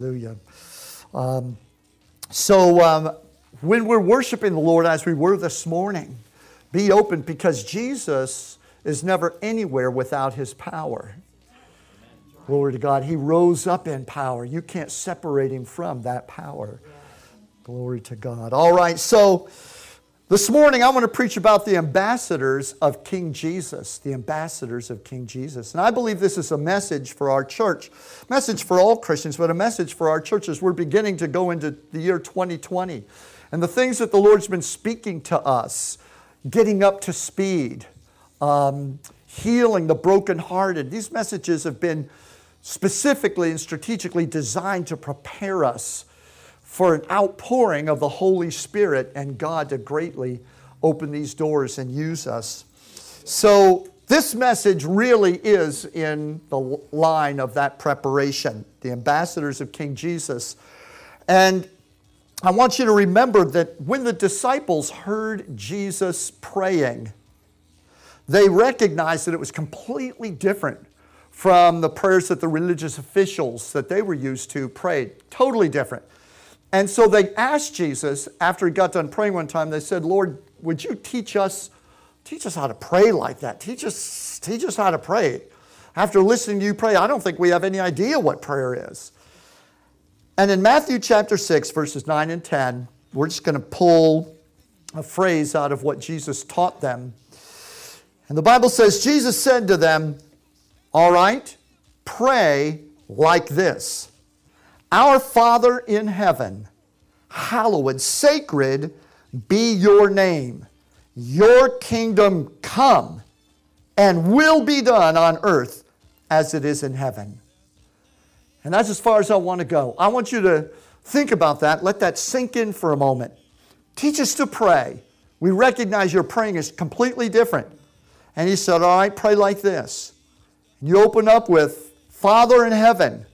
Hallelujah. Um, so, um, when we're worshiping the Lord as we were this morning, be open because Jesus is never anywhere without his power. Glory to God. He rose up in power. You can't separate him from that power. Glory to God. All right, so this morning, I want to preach about the ambassadors of King Jesus, the ambassadors of King Jesus. And I believe this is a message for our church, message for all Christians, but a message for our churches. We're beginning to go into the year 2020. And the things that the Lord's been speaking to us, getting up to speed, um, healing the brokenhearted, these messages have been specifically and strategically designed to prepare us for an outpouring of the Holy Spirit and God to greatly open these doors and use us. So, this message really is in the line of that preparation, the ambassadors of King Jesus. And I want you to remember that when the disciples heard Jesus praying, they recognized that it was completely different from the prayers that the religious officials that they were used to prayed. Totally different. And so they asked Jesus after he got done praying one time, they said, Lord, would you teach us, teach us how to pray like that? Teach us, teach us how to pray. After listening to you pray, I don't think we have any idea what prayer is. And in Matthew chapter 6, verses 9 and 10, we're just going to pull a phrase out of what Jesus taught them. And the Bible says, Jesus said to them, All right, pray like this. Our Father in heaven, hallowed, sacred be your name. Your kingdom come and will be done on earth as it is in heaven. And that's as far as I want to go. I want you to think about that. Let that sink in for a moment. Teach us to pray. We recognize your praying is completely different. And he said, All right, pray like this. You open up with Father in heaven,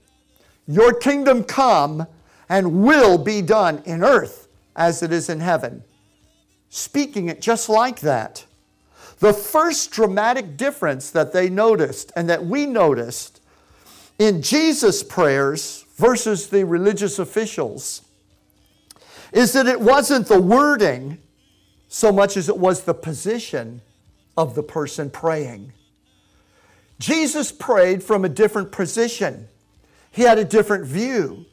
your kingdom come and will be done in earth as it is in heaven. Speaking it just like that. The first dramatic difference that they noticed and that we noticed in Jesus' prayers versus the religious officials is that it wasn't the wording so much as it was the position of the person praying. Jesus prayed from a different position. He had a different view.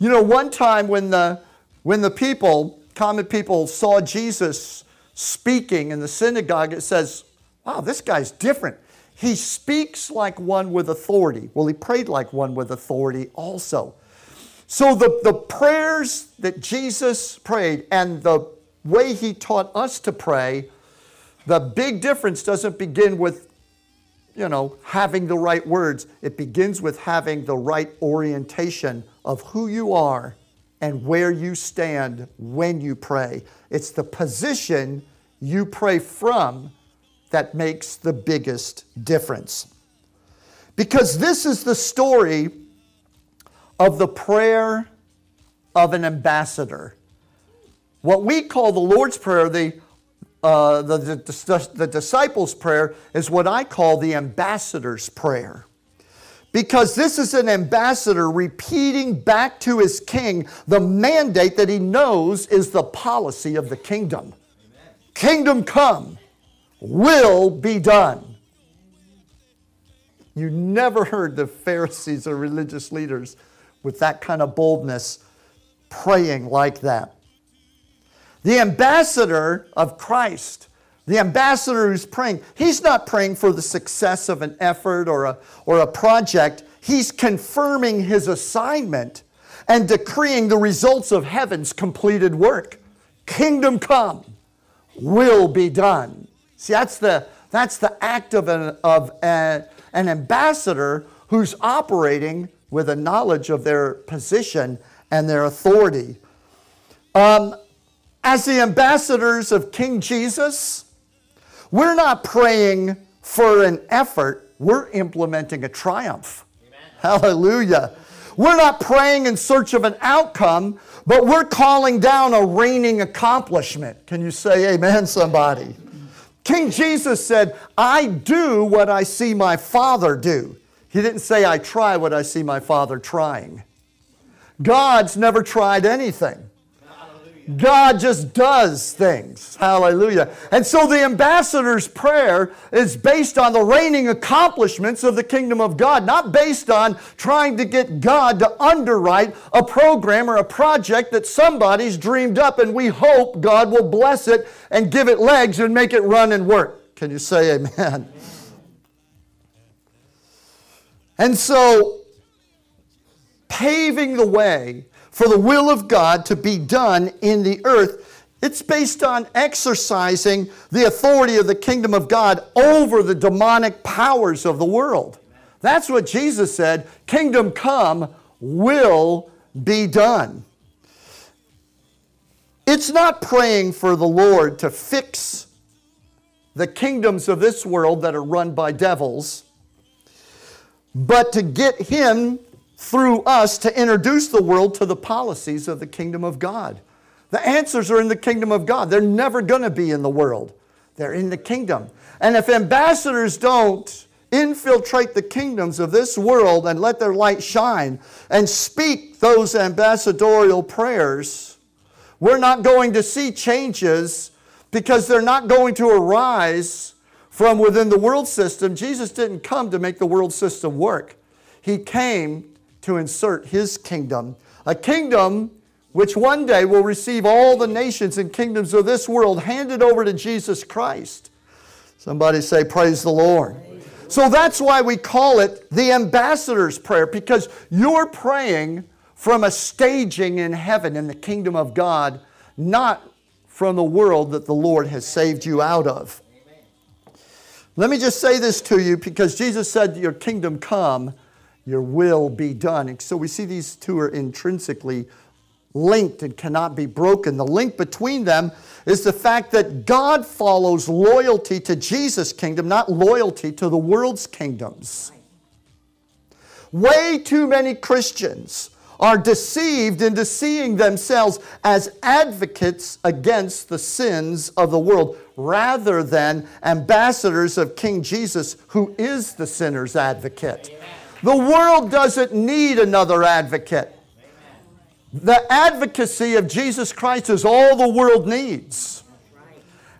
You know, one time when the, when the people, common people, saw Jesus speaking in the synagogue, it says, wow, this guy's different. He speaks like one with authority. Well, he prayed like one with authority also. So the, the prayers that Jesus prayed and the way he taught us to pray, the big difference doesn't begin with you know, having the right words. It begins with having the right orientation of who you are and where you stand when you pray. It's the position you pray from that makes the biggest difference. Because this is the story of the prayer of an ambassador. What we call the Lord's Prayer, the uh, the, the, the disciples' prayer is what I call the ambassador's prayer. Because this is an ambassador repeating back to his king the mandate that he knows is the policy of the kingdom. Amen. Kingdom come, will be done. You never heard the Pharisees or religious leaders with that kind of boldness praying like that. The ambassador of Christ, the ambassador who's praying, he's not praying for the success of an effort or a, or a project. He's confirming his assignment and decreeing the results of heaven's completed work. Kingdom come, will be done. See, that's the, that's the act of, an, of a, an ambassador who's operating with a knowledge of their position and their authority. Um, as the ambassadors of King Jesus, we're not praying for an effort, we're implementing a triumph. Amen. Hallelujah. We're not praying in search of an outcome, but we're calling down a reigning accomplishment. Can you say amen, somebody? King Jesus said, I do what I see my Father do. He didn't say, I try what I see my Father trying. God's never tried anything. God just does things. Hallelujah. And so the ambassador's prayer is based on the reigning accomplishments of the kingdom of God, not based on trying to get God to underwrite a program or a project that somebody's dreamed up and we hope God will bless it and give it legs and make it run and work. Can you say amen? And so, paving the way for the will of God to be done in the earth. It's based on exercising the authority of the kingdom of God over the demonic powers of the world. That's what Jesus said kingdom come, will be done. It's not praying for the Lord to fix the kingdoms of this world that are run by devils, but to get Him through us to introduce the world to the policies of the kingdom of God. The answers are in the kingdom of God. They're never going to be in the world, they're in the kingdom. And if ambassadors don't infiltrate the kingdoms of this world and let their light shine and speak those ambassadorial prayers, we're not going to see changes because they're not going to arise from within the world system. Jesus didn't come to make the world system work. He came to insert his kingdom, a kingdom which one day will receive all the nations and kingdoms of this world handed over to Jesus Christ. Somebody say, Praise the Lord. So that's why we call it the ambassador's prayer, because you're praying from a staging in heaven in the kingdom of God, not from the world that the Lord has saved you out of. Let me just say this to you because Jesus said, Your kingdom come your will be done. And so we see these two are intrinsically linked and cannot be broken. The link between them is the fact that God follows loyalty to Jesus' kingdom, not loyalty to the world's kingdoms. Way too many Christians are deceived into seeing themselves as advocates against the sins of the world rather than ambassadors of King Jesus, who is the sinner's advocate. Amen. The world doesn't need another advocate. The advocacy of Jesus Christ is all the world needs.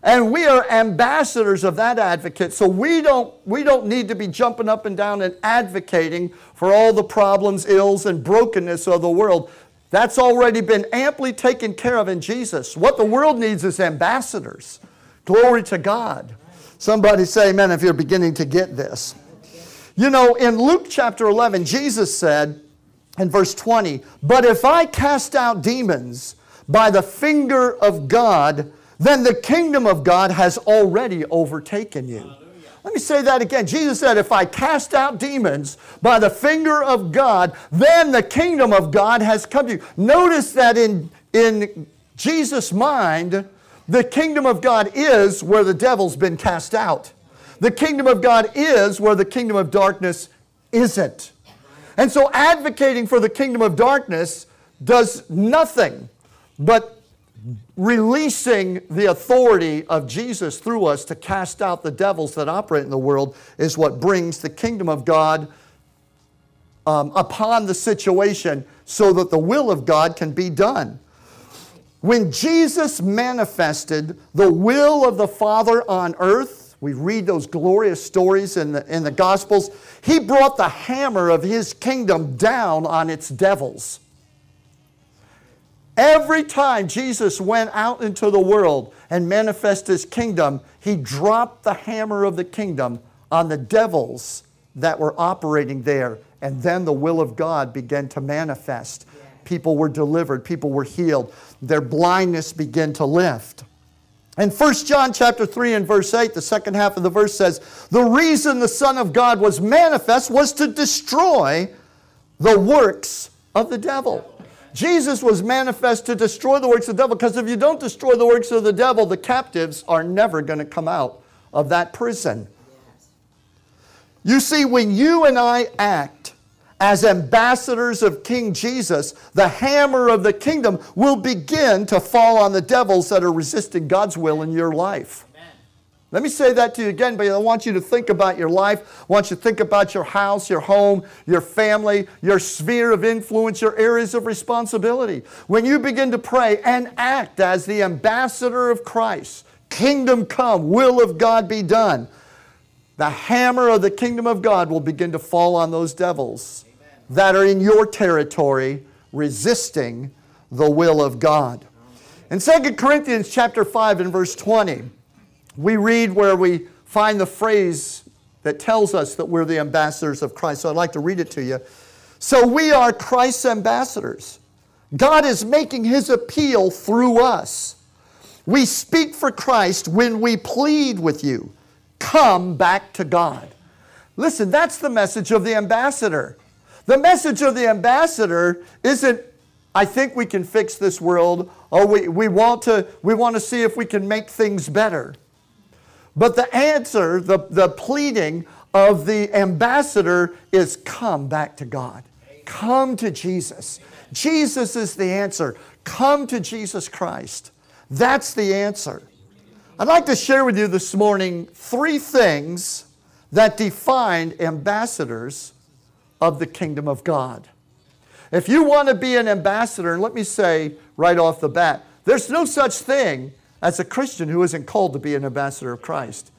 And we are ambassadors of that advocate, so we don't, we don't need to be jumping up and down and advocating for all the problems, ills, and brokenness of the world. That's already been amply taken care of in Jesus. What the world needs is ambassadors. Glory to God. Somebody say amen if you're beginning to get this. You know, in Luke chapter 11, Jesus said in verse 20, But if I cast out demons by the finger of God, then the kingdom of God has already overtaken you. Let me say that again. Jesus said, If I cast out demons by the finger of God, then the kingdom of God has come to you. Notice that in, in Jesus' mind, the kingdom of God is where the devil's been cast out. The kingdom of God is where the kingdom of darkness isn't. And so advocating for the kingdom of darkness does nothing but releasing the authority of Jesus through us to cast out the devils that operate in the world is what brings the kingdom of God um, upon the situation so that the will of God can be done. When Jesus manifested the will of the Father on earth, we read those glorious stories in the, in the Gospels. He brought the hammer of his kingdom down on its devils. Every time Jesus went out into the world and manifested his kingdom, he dropped the hammer of the kingdom on the devils that were operating there. And then the will of God began to manifest. People were delivered, people were healed, their blindness began to lift. And 1 John chapter 3 and verse 8, the second half of the verse says, The reason the Son of God was manifest was to destroy the works of the devil. Jesus was manifest to destroy the works of the devil because if you don't destroy the works of the devil, the captives are never going to come out of that prison. You see, when you and I act as ambassadors of King Jesus, the hammer of the kingdom will begin to fall on the devils that are resisting God's will in your life. Let me say that to you again, but I want you to think about your life. I want you to think about your house, your home, your family, your sphere of influence, your areas of responsibility. When you begin to pray and act as the ambassador of Christ, kingdom come, will of God be done, the hammer of the kingdom of God will begin to fall on those devils Amen. That are in your territory resisting the will of God. In 2 Corinthians chapter 5 and verse 20, we read where we find the phrase that tells us that we're the ambassadors of Christ. So I'd like to read it to you. So we are Christ's ambassadors. God is making his appeal through us. We speak for Christ when we plead with you come back to God. Listen, that's the message of the ambassador. The message of the ambassador isn't, I think we can fix this world, or we, we, want, to, we want to see if we can make things better. But the answer, the, the pleading of the ambassador is come back to God. Come to Jesus. Jesus is the answer. Come to Jesus Christ. That's the answer. I'd like to share with you this morning three things that define ambassadors of the kingdom of God. If you want to be an ambassador, and let me say right off the bat, there's no such thing as a Christian who isn't called to be an ambassador of Christ.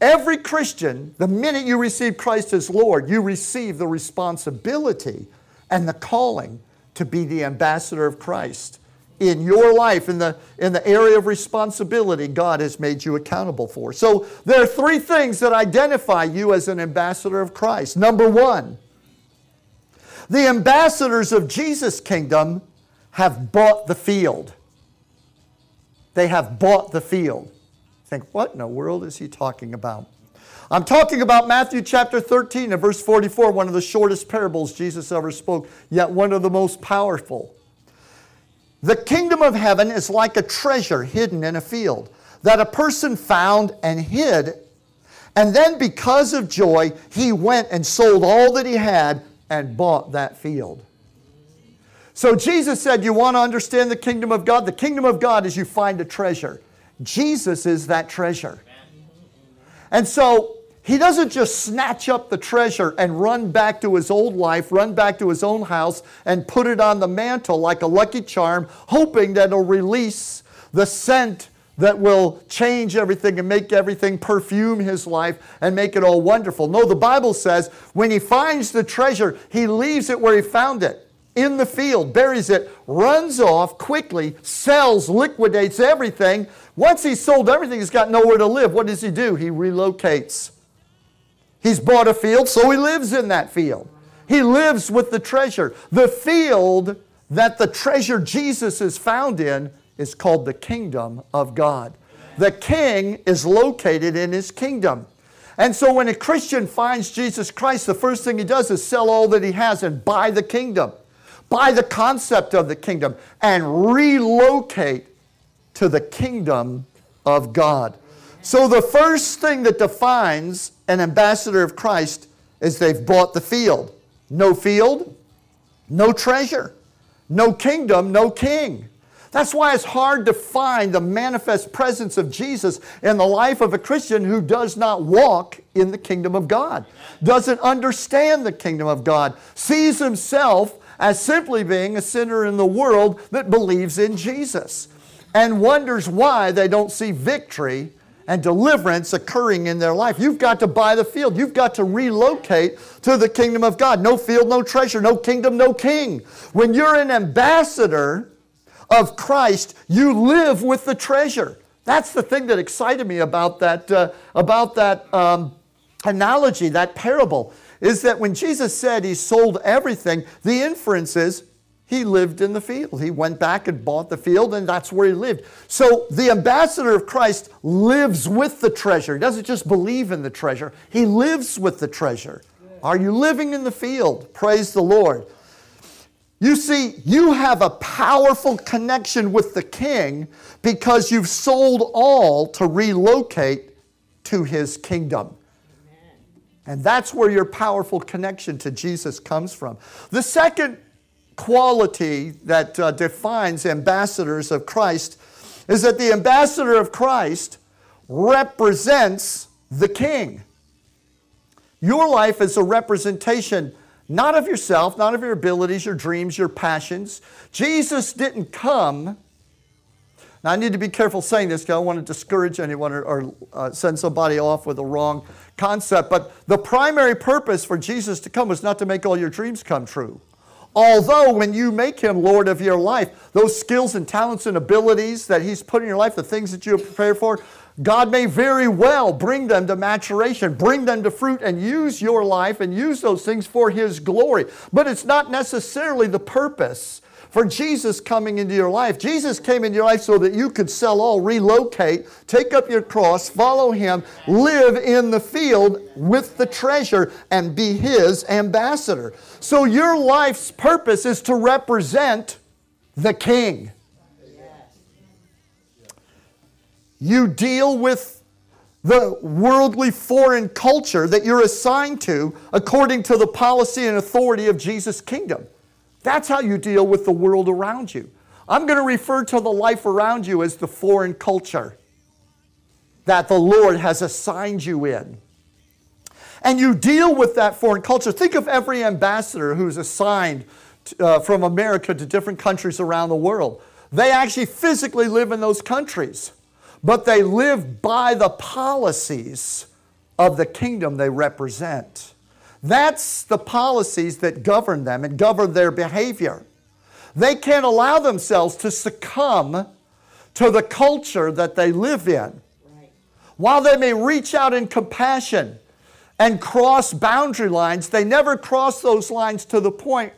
Every Christian, the minute you receive Christ as Lord, you receive the responsibility and the calling to be the ambassador of Christ. In your life, in the, in the area of responsibility, God has made you accountable for. So there are three things that identify you as an ambassador of Christ. Number one, the ambassadors of Jesus' kingdom have bought the field. They have bought the field. Think, what in the world is he talking about? I'm talking about Matthew chapter 13 and verse 44, one of the shortest parables Jesus ever spoke, yet one of the most powerful. The kingdom of heaven is like a treasure hidden in a field that a person found and hid. And then, because of joy, he went and sold all that he had and bought that field. So Jesus said, You want to understand the kingdom of God? The kingdom of God is you find a treasure. Jesus is that treasure. And so he doesn't just snatch up the treasure and run back to his old life, run back to his own house, and put it on the mantle like a lucky charm, hoping that it'll release the scent that will change everything and make everything perfume his life and make it all wonderful. No, the Bible says when he finds the treasure, he leaves it where he found it in the field, buries it, runs off quickly, sells, liquidates everything. Once he's sold everything, he's got nowhere to live. What does he do? He relocates. He's bought a field, so he lives in that field. He lives with the treasure. The field that the treasure Jesus is found in is called the kingdom of God. The king is located in his kingdom. And so when a Christian finds Jesus Christ, the first thing he does is sell all that he has and buy the kingdom buy the concept of the kingdom and relocate to the kingdom of God. So, the first thing that defines an ambassador of Christ is they've bought the field. No field, no treasure. No kingdom, no king. That's why it's hard to find the manifest presence of Jesus in the life of a Christian who does not walk in the kingdom of God, doesn't understand the kingdom of God, sees himself as simply being a sinner in the world that believes in Jesus and wonders why they don't see victory and deliverance occurring in their life. You've got to buy the field. You've got to relocate to the kingdom of God. No field, no treasure, no kingdom, no king. When you're an ambassador of Christ, you live with the treasure. That's the thing that excited me about that, uh, about that um, analogy, that parable is that when Jesus said he sold everything, the inference is he lived in the field. He went back and bought the field, and that's where he lived. So the ambassador of Christ lives with the treasure. He doesn't just believe in the treasure, he lives with the treasure. Are you living in the field? Praise the Lord. You see, you have a powerful connection with the king because you've sold all to relocate to his kingdom. And that's where your powerful connection to Jesus comes from. The second quality that uh, defines ambassadors of Christ is that the ambassador of Christ represents the king. Your life is a representation not of yourself, not of your abilities, your dreams, your passions. Jesus didn't come. Now, I need to be careful saying this because I don't want to discourage anyone or, or uh, send somebody off with a wrong concept. But the primary purpose for Jesus to come was not to make all your dreams come true. Although, when you make him Lord of your life, those skills and talents and abilities that he's put in your life, the things that you have prepared for, God may very well bring them to maturation, bring them to fruit, and use your life and use those things for His glory. But it's not necessarily the purpose for Jesus coming into your life. Jesus came into your life so that you could sell all, relocate, take up your cross, follow Him, live in the field with the treasure, and be His ambassador. So your life's purpose is to represent the King. You deal with the worldly foreign culture that you're assigned to according to the policy and authority of Jesus' kingdom. That's how you deal with the world around you. I'm going to refer to the life around you as the foreign culture that the Lord has assigned you in. And you deal with that foreign culture. Think of every ambassador who's assigned uh, from America to different countries around the world. They actually physically live in those countries but they live by the policies of the kingdom they represent. That's the policies that govern them and govern their behavior. They can't allow themselves to succumb to the culture that they live in. Right. While they may reach out in compassion and cross boundary lines, they never cross those lines to the point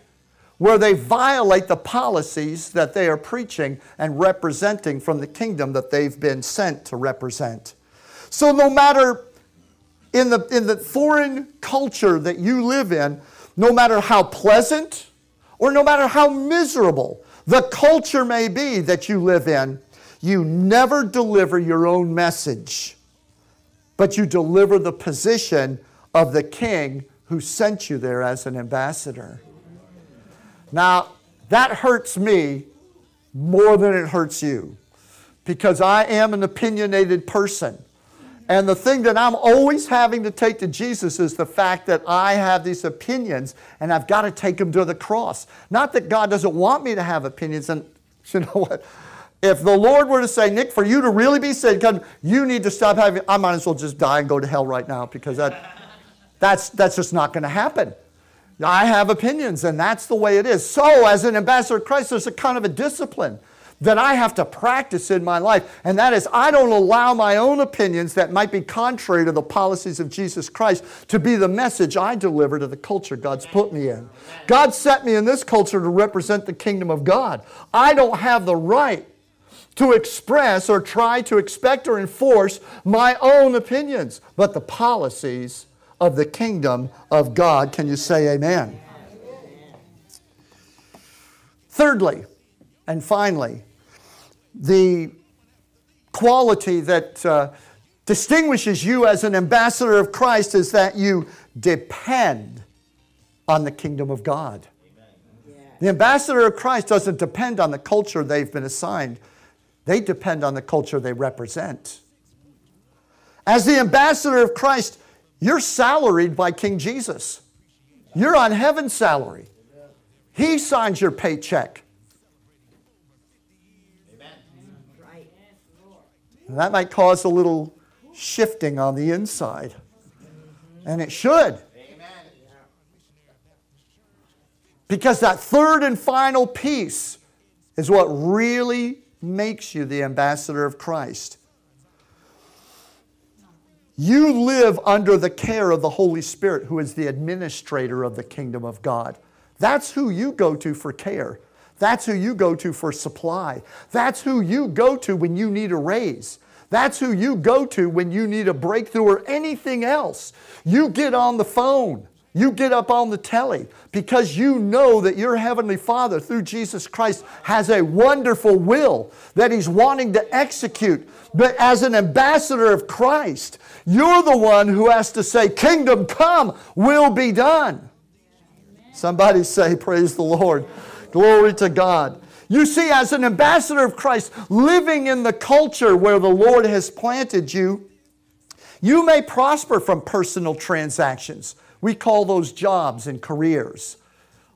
where they violate the policies that they are preaching and representing from the kingdom that they've been sent to represent. So, no matter in the, in the foreign culture that you live in, no matter how pleasant or no matter how miserable the culture may be that you live in, you never deliver your own message, but you deliver the position of the king who sent you there as an ambassador. Now, that hurts me more than it hurts you because I am an opinionated person. And the thing that I'm always having to take to Jesus is the fact that I have these opinions and I've got to take them to the cross. Not that God doesn't want me to have opinions. And you know what? If the Lord were to say, Nick, for you to really be saved, you need to stop having, I might as well just die and go to hell right now because that, that's, that's just not going to happen. I have opinions, and that's the way it is. So, as an ambassador of Christ, there's a kind of a discipline that I have to practice in my life, and that is I don't allow my own opinions that might be contrary to the policies of Jesus Christ to be the message I deliver to the culture God's put me in. God set me in this culture to represent the kingdom of God. I don't have the right to express or try to expect or enforce my own opinions, but the policies of the kingdom of God. Can you say amen? Thirdly, and finally, the quality that uh, distinguishes you as an ambassador of Christ is that you depend on the kingdom of God. The ambassador of Christ doesn't depend on the culture they've been assigned, they depend on the culture they represent. As the ambassador of Christ, you're salaried by King Jesus. You're on heaven's salary. He signs your paycheck. And that might cause a little shifting on the inside. And it should. Because that third and final piece is what really makes you the ambassador of Christ. You live under the care of the Holy Spirit, who is the administrator of the kingdom of God. That's who you go to for care. That's who you go to for supply. That's who you go to when you need a raise. That's who you go to when you need a breakthrough or anything else. You get on the phone. You get up on the telly because you know that your Heavenly Father, through Jesus Christ, has a wonderful will that He's wanting to execute. But as an ambassador of Christ, you're the one who has to say, Kingdom come, will be done. Somebody say, Praise the Lord. Glory to God. You see, as an ambassador of Christ, living in the culture where the Lord has planted you, you may prosper from personal transactions. We call those jobs and careers.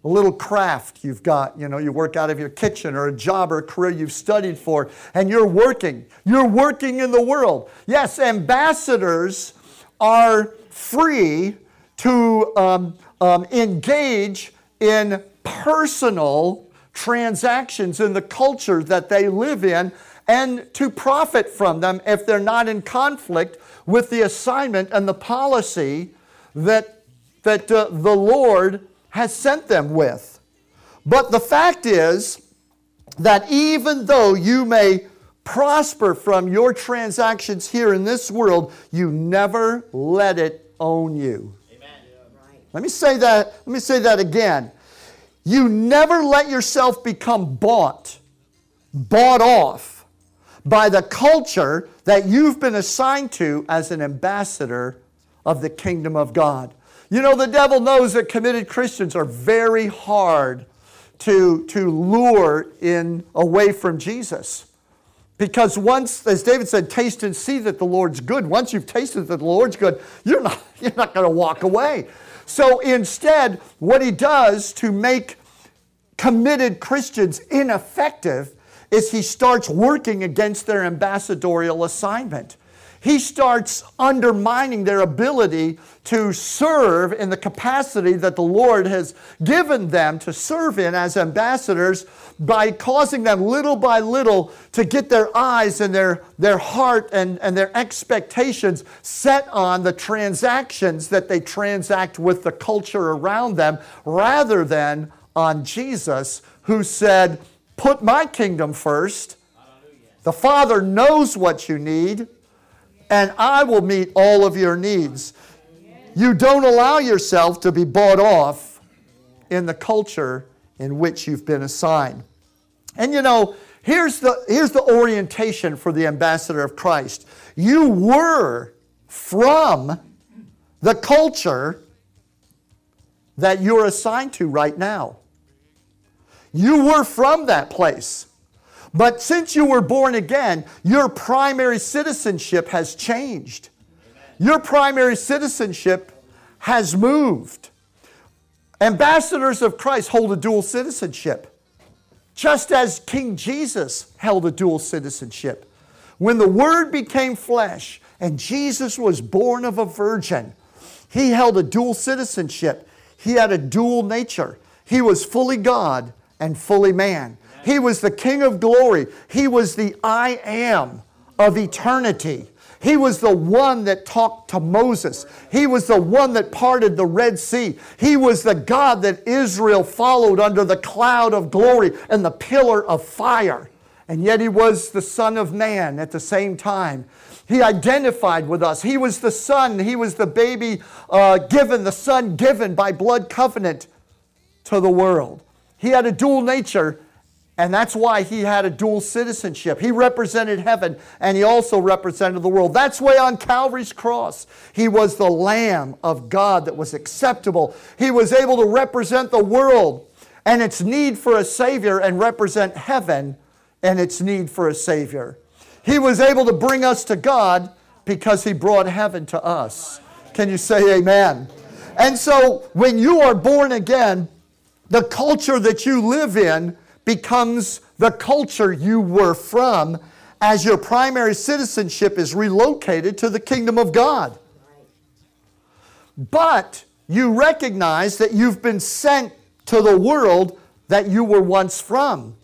A little craft you've got, you know, you work out of your kitchen or a job or a career you've studied for, and you're working. You're working in the world. Yes, ambassadors are free to um, um, engage in personal transactions in the culture that they live in and to profit from them if they're not in conflict with the assignment and the policy that, that uh, the Lord has sent them with. But the fact is that even though you may prosper from your transactions here in this world, you never let it own you. Amen. Let me say that, let me say that again. You never let yourself become bought, bought off by the culture that you've been assigned to as an ambassador of the kingdom of God. You know, the devil knows that committed Christians are very hard to, to lure in away from Jesus. Because once, as David said, taste and see that the Lord's good. Once you've tasted that the Lord's good, you're not, you're not going to walk away. So instead, what he does to make committed Christians ineffective is he starts working against their ambassadorial assignment. He starts undermining their ability to serve in the capacity that the Lord has given them to serve in as ambassadors by causing them little by little to get their eyes and their, their heart and, and their expectations set on the transactions that they transact with the culture around them rather than on Jesus, who said, Put my kingdom first. The Father knows what you need, and I will meet all of your needs. You don't allow yourself to be bought off in the culture in which you've been assigned. And you know, here's the, here's the orientation for the ambassador of Christ. You were from the culture that you're assigned to right now. You were from that place. But since you were born again, your primary citizenship has changed. Your primary citizenship has moved. Ambassadors of Christ hold a dual citizenship, just as King Jesus held a dual citizenship. When the Word became flesh and Jesus was born of a virgin, he held a dual citizenship. He had a dual nature. He was fully God and fully man. He was the King of glory. He was the I am of eternity. He was the one that talked to Moses. He was the one that parted the Red Sea. He was the God that Israel followed under the cloud of glory and the pillar of fire. And yet he was the Son of Man at the same time. He identified with us. He was the Son. He was the baby uh, given, the Son given by blood covenant to the world. He had a dual nature, and that's why he had a dual citizenship. He represented heaven, and he also represented the world. That's why on Calvary's cross, he was the Lamb of God that was acceptable. He was able to represent the world and its need for a Savior and represent heaven and its need for a Savior. He was able to bring us to God because he brought heaven to us. Can you say amen? And so when you are born again, the culture that you live in becomes the culture you were from as your primary citizenship is relocated to the kingdom of God. But you recognize that you've been sent to the world that you were once from.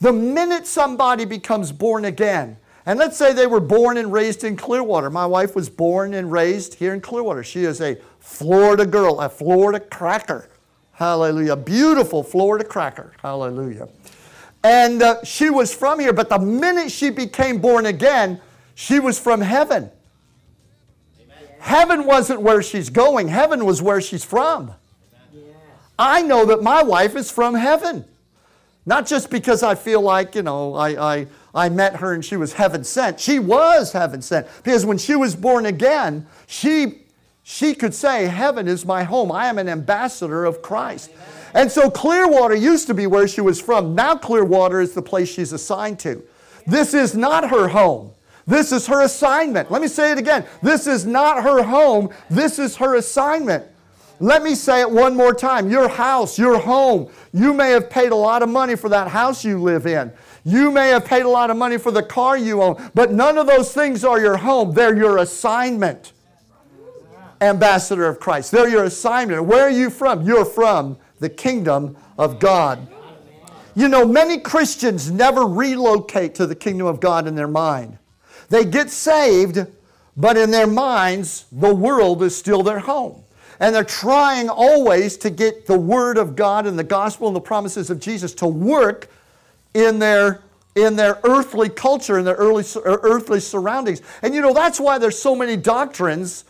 The minute somebody becomes born again, and let's say they were born and raised in Clearwater. My wife was born and raised here in Clearwater. She is a Florida girl, a Florida cracker. Hallelujah. Beautiful Florida cracker. Hallelujah. And uh, she was from here, but the minute she became born again, she was from heaven. Amen. Heaven wasn't where she's going, heaven was where she's from. I know that my wife is from heaven. Not just because I feel like, you know, I, I, I met her and she was heaven sent. She was heaven sent. Because when she was born again, she she could say, Heaven is my home. I am an ambassador of Christ. And so Clearwater used to be where she was from. Now Clearwater is the place she's assigned to. This is not her home. This is her assignment. Let me say it again. This is not her home. This is her assignment. Let me say it one more time. Your house, your home, you may have paid a lot of money for that house you live in. You may have paid a lot of money for the car you own, but none of those things are your home. They're your assignment. Ambassador of Christ. They're your assignment. Where are you from? You're from the kingdom of God. You know, many Christians never relocate to the kingdom of God in their mind. They get saved, but in their minds, the world is still their home. And they're trying always to get the Word of God and the gospel and the promises of Jesus to work in their in their earthly culture, in their early, earthly surroundings. And you know, that's why there's so many doctrines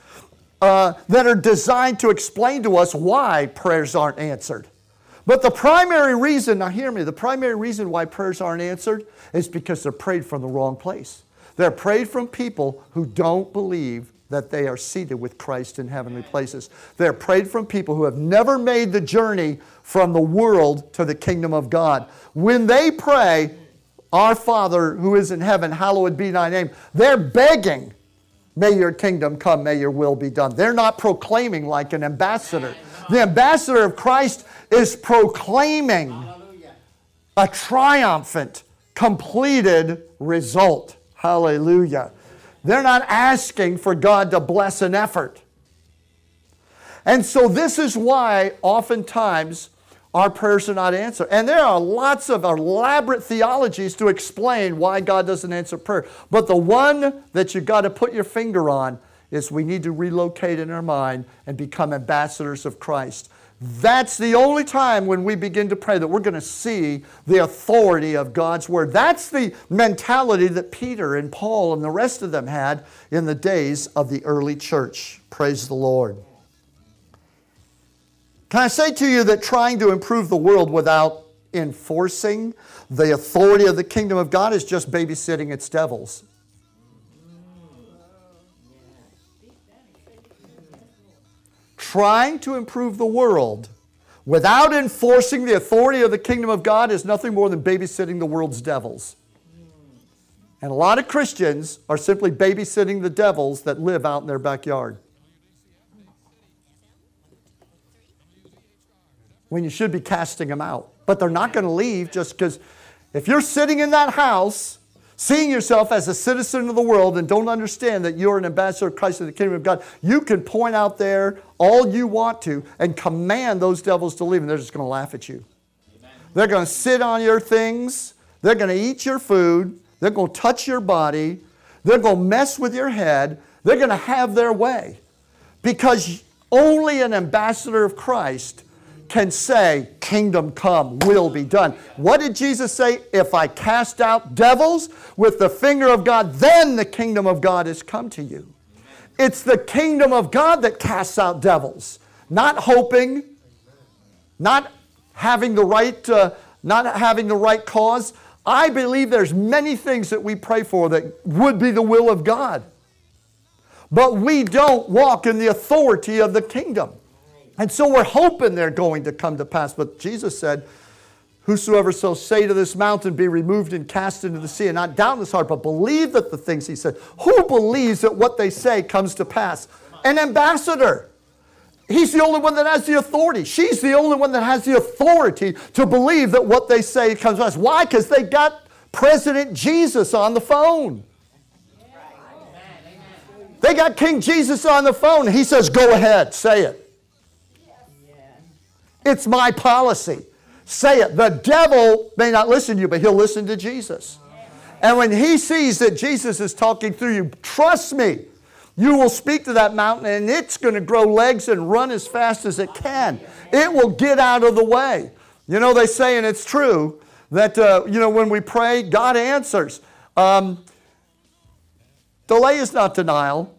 uh, that are designed to explain to us why prayers aren't answered. But the primary reason, now hear me, the primary reason why prayers aren't answered is because they're prayed from the wrong place. They're prayed from people who don't believe that they are seated with Christ in heavenly places. They're prayed from people who have never made the journey from the world to the kingdom of God. When they pray, Our Father who is in heaven, hallowed be thy name, they're begging, May your kingdom come, may your will be done. They're not proclaiming like an ambassador. The ambassador of Christ is proclaiming a triumphant, completed result. Hallelujah. They're not asking for God to bless an effort. And so, this is why oftentimes our prayers are not answered. And there are lots of elaborate theologies to explain why God doesn't answer prayer. But the one that you've got to put your finger on is we need to relocate in our mind and become ambassadors of Christ. That's the only time when we begin to pray that we're going to see the authority of God's Word. That's the mentality that Peter and Paul and the rest of them had in the days of the early church. Praise the Lord. Can I say to you that trying to improve the world without enforcing the authority of the kingdom of God is just babysitting its devils? trying to improve the world without enforcing the authority of the kingdom of God is nothing more than babysitting the world's devils. And a lot of Christians are simply babysitting the devils that live out in their backyard. When you should be casting them out. But they're not going to leave just because if you're sitting in that house seeing yourself as a citizen of the world and don't understand that you're an ambassador of Christ in the kingdom of God, you can point out there all you want to and command those devils to leave, and they're just going to laugh at you. Amen. They're going to sit on your things, they're going to eat your food, they're going to touch your body, they're going to mess with your head, they're going to have their way. Because only an ambassador of Christ can say, Kingdom come, will be done. What did Jesus say? If I cast out devils with the finger of God, then the kingdom of God has come to you. It's the kingdom of God that casts out devils, not hoping, not having the right, uh, not having the right cause. I believe there's many things that we pray for that would be the will of God. But we don't walk in the authority of the kingdom. And so we're hoping they're going to come to pass. But Jesus said, Whosoever shall say to this mountain, Be removed and cast into the sea, and not doubt in his heart, but believe that the things he said. Who believes that what they say comes to pass? An ambassador. He's the only one that has the authority. She's the only one that has the authority to believe that what they say comes to pass. Why? Because they got President Jesus on the phone. They got King Jesus on the phone. He says, Go ahead, say it. It's my policy. Say it. The devil may not listen to you, but he'll listen to Jesus. And when he sees that Jesus is talking through you, trust me, you will speak to that mountain and it's going to grow legs and run as fast as it can. It will get out of the way. You know, they say, and it's true, that, uh, you know, when we pray, God answers. Um, delay is not denial.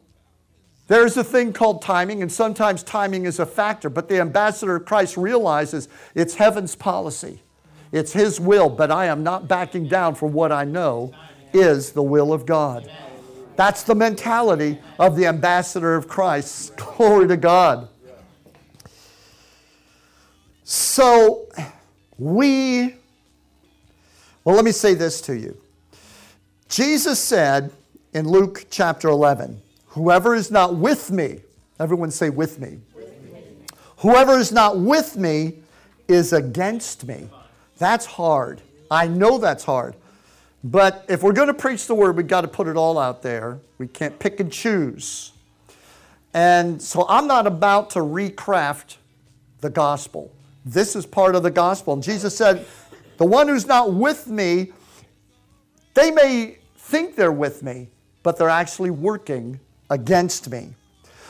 There's a thing called timing, and sometimes timing is a factor, but the ambassador of Christ realizes it's heaven's policy. It's his will, but I am not backing down for what I know is the will of God. That's the mentality of the ambassador of Christ. Glory to God. So we, well, let me say this to you. Jesus said in Luke chapter 11, Whoever is not with me, everyone say with me. Whoever is not with me is against me. That's hard. I know that's hard. But if we're going to preach the word, we've got to put it all out there. We can't pick and choose. And so I'm not about to recraft the gospel. This is part of the gospel. And Jesus said, The one who's not with me, they may think they're with me, but they're actually working against me.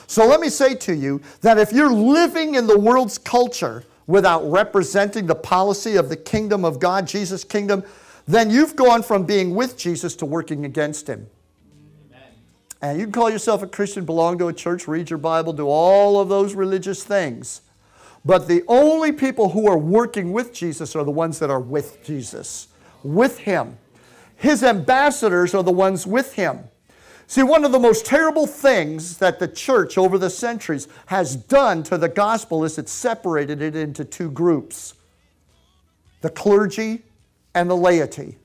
So let me say to you that if you're living in the world's culture without representing the policy of the kingdom of God, Jesus' kingdom, then you've gone from being with Jesus to working against him. Amen. And you can call yourself a Christian, belong to a church, read your Bible, do all of those religious things. But the only people who are working with Jesus are the ones that are with Jesus, with Him. His ambassadors are the ones with Him. See, one of the most terrible things that the church over the centuries has done to the gospel is it separated it into two groups the clergy and the laity.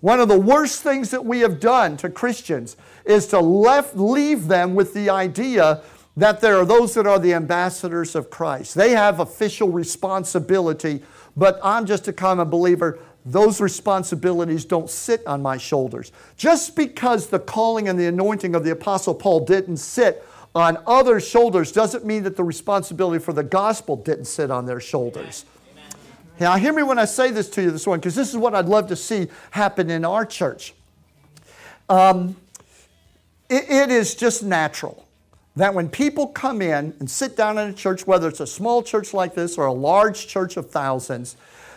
One of the worst things that we have done to Christians is to left, leave them with the idea that there are those that are the ambassadors of Christ. They have official responsibility, but I'm just a common believer. Those responsibilities don't sit on my shoulders. Just because the calling and the anointing of the Apostle Paul didn't sit on other shoulders doesn't mean that the responsibility for the gospel didn't sit on their shoulders. Now, hear me when I say this to you this morning, because this is what I'd love to see happen in our church. Um, it, it is just natural that when people come in and sit down in a church, whether it's a small church like this or a large church of thousands,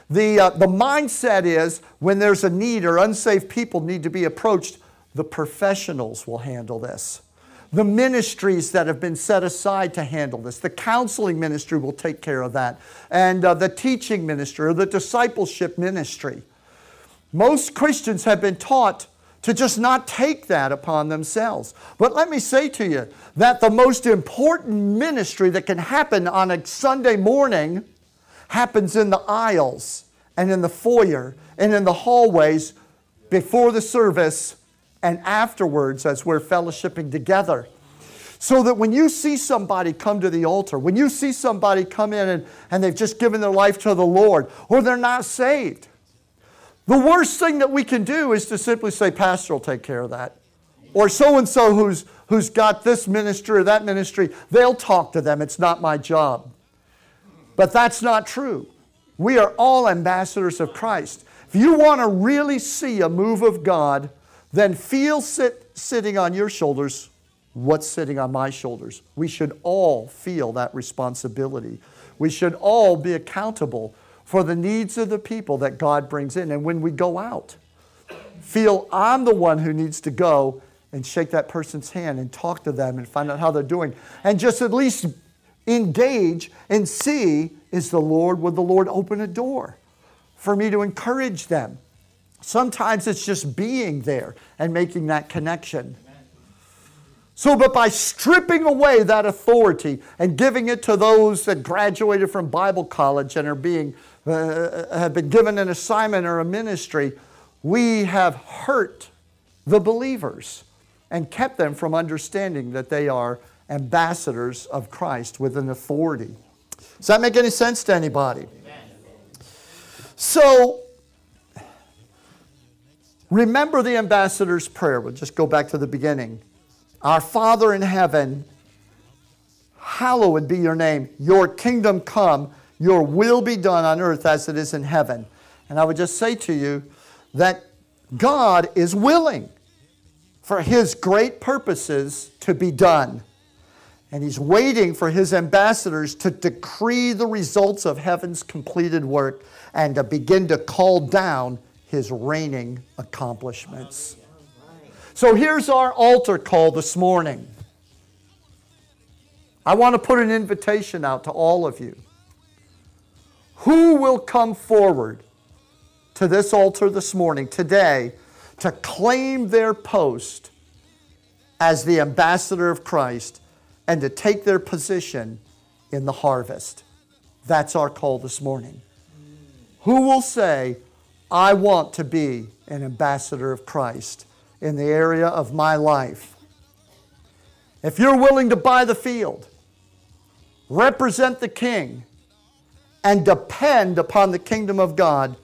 the, uh, the mindset is when there's a need or unsafe people need to be approached, the professionals will handle this. The ministries that have been set aside to handle this, the counseling ministry will take care of that, and uh, the teaching ministry or the discipleship ministry. Most Christians have been taught to just not take that upon themselves. But let me say to you that the most important ministry that can happen on a Sunday morning happens in the aisles and in the foyer and in the hallways before the service and afterwards as we're fellowshipping together. So that when you see somebody come to the altar, when you see somebody come in and, and they've just given their life to the Lord, or they're not saved, the worst thing that we can do is to simply say, Pastor will take care of that. Or so and so who's who's got this ministry or that ministry, they'll talk to them. It's not my job. But that's not true. We are all ambassadors of Christ. If you want to really see a move of God, then feel sit, sitting on your shoulders what's sitting on my shoulders. We should all feel that responsibility. We should all be accountable for the needs of the people that God brings in. And when we go out, feel I'm the one who needs to go and shake that person's hand and talk to them and find out how they're doing. And just at least engage and see is the Lord, would the Lord open a door for me to encourage them? Sometimes it's just being there and making that connection. So, but by stripping away that authority and giving it to those that graduated from Bible college and are being uh, have been given an assignment or a ministry, we have hurt the believers and kept them from understanding that they are ambassadors of Christ with an authority. Does that make any sense to anybody? So, remember the ambassador's prayer. We'll just go back to the beginning. Our Father in heaven, hallowed be your name. Your kingdom come your will be done on earth as it is in heaven. And I would just say to you that God is willing for His great purposes to be done. And He's waiting for His ambassadors to decree the results of heaven's completed work and to begin to call down His reigning accomplishments. So here's our altar call this morning. I want to put an invitation out to all of you. Who will come forward to this altar this morning, today, to claim their post as the ambassador of Christ and to take their position in the harvest? That's our call this morning. Who will say, I want to be an ambassador of Christ in the area of my life? If you're willing to buy the field, represent the king, and depend upon the kingdom of God,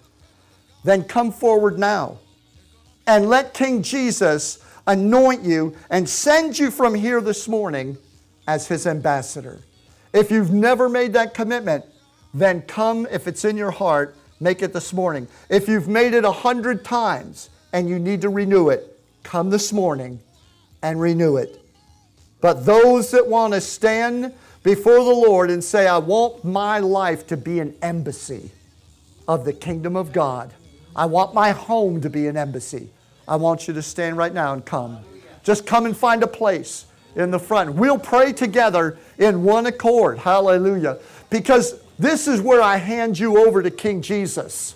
then come forward now and let King Jesus anoint you and send you from here this morning as his ambassador. If you've never made that commitment, then come if it's in your heart, make it this morning. If you've made it a hundred times and you need to renew it, come this morning and renew it. But those that want to stand before the Lord and say, I want my life to be an embassy of the kingdom of God. I want my home to be an embassy. I want you to stand right now and come. Just come and find a place in the front. We'll pray together in one accord. Hallelujah. Because this is where I hand you over to King Jesus.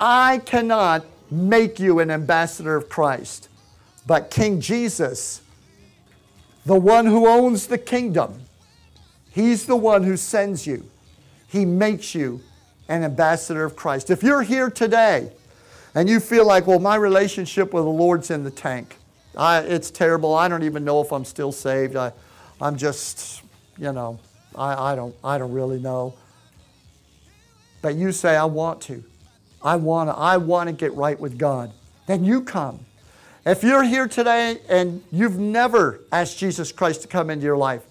I cannot make you an ambassador of Christ, but King Jesus the one who owns the kingdom. He's the one who sends you. He makes you an ambassador of Christ. If you're here today and you feel like, well, my relationship with the Lord's in the tank, I, it's terrible. I don't even know if I'm still saved. I, I'm just, you know, I, I, don't, I don't really know. But you say, I want to. I want to. I want to get right with God. Then you come. If you're here today and you've never asked Jesus Christ to come into your life,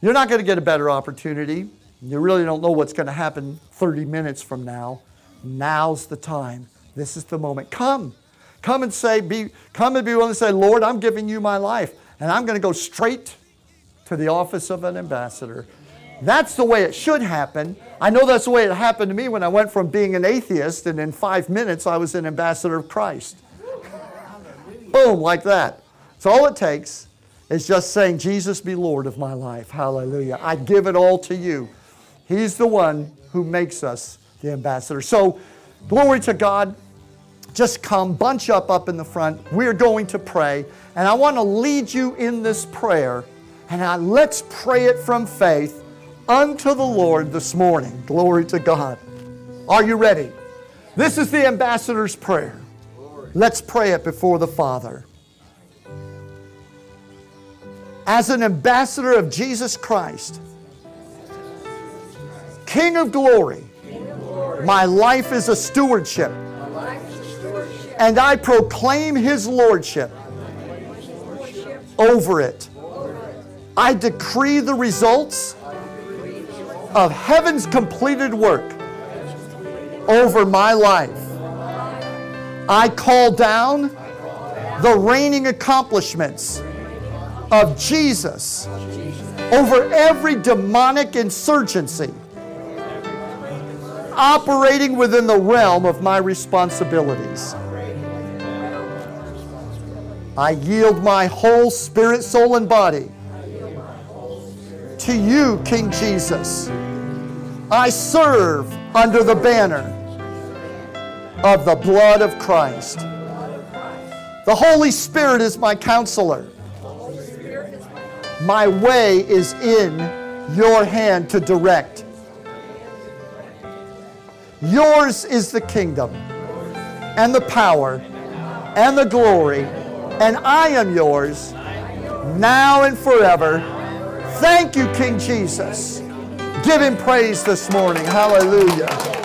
you're not going to get a better opportunity. You really don't know what's going to happen 30 minutes from now. Now's the time. This is the moment. Come. Come and say, be, come and be willing to say, Lord, I'm giving you my life. And I'm going to go straight to the office of an ambassador. That's the way it should happen. I know that's the way it happened to me when I went from being an atheist, and in five minutes I was an ambassador of Christ. Boom, like that. So all it takes is just saying, Jesus be Lord of my life. Hallelujah. I give it all to you. He's the one who makes us the ambassador. So, glory to God. Just come, bunch up up in the front. We're going to pray. And I want to lead you in this prayer. And I, let's pray it from faith unto the Lord this morning. Glory to God. Are you ready? This is the ambassador's prayer. Let's pray it before the Father. As an ambassador of Jesus Christ, King of glory, my life is a stewardship. And I proclaim his lordship over it. I decree the results of heaven's completed work over my life. I call down the reigning accomplishments of Jesus over every demonic insurgency operating within the realm of my responsibilities. I yield my whole spirit, soul, and body to you, King Jesus. I serve under the banner of the blood of Christ. The Holy Spirit is my counselor. My way is in your hand to direct. Yours is the kingdom and the power and the glory, and I am yours now and forever. Thank you, King Jesus. Give him praise this morning. Hallelujah.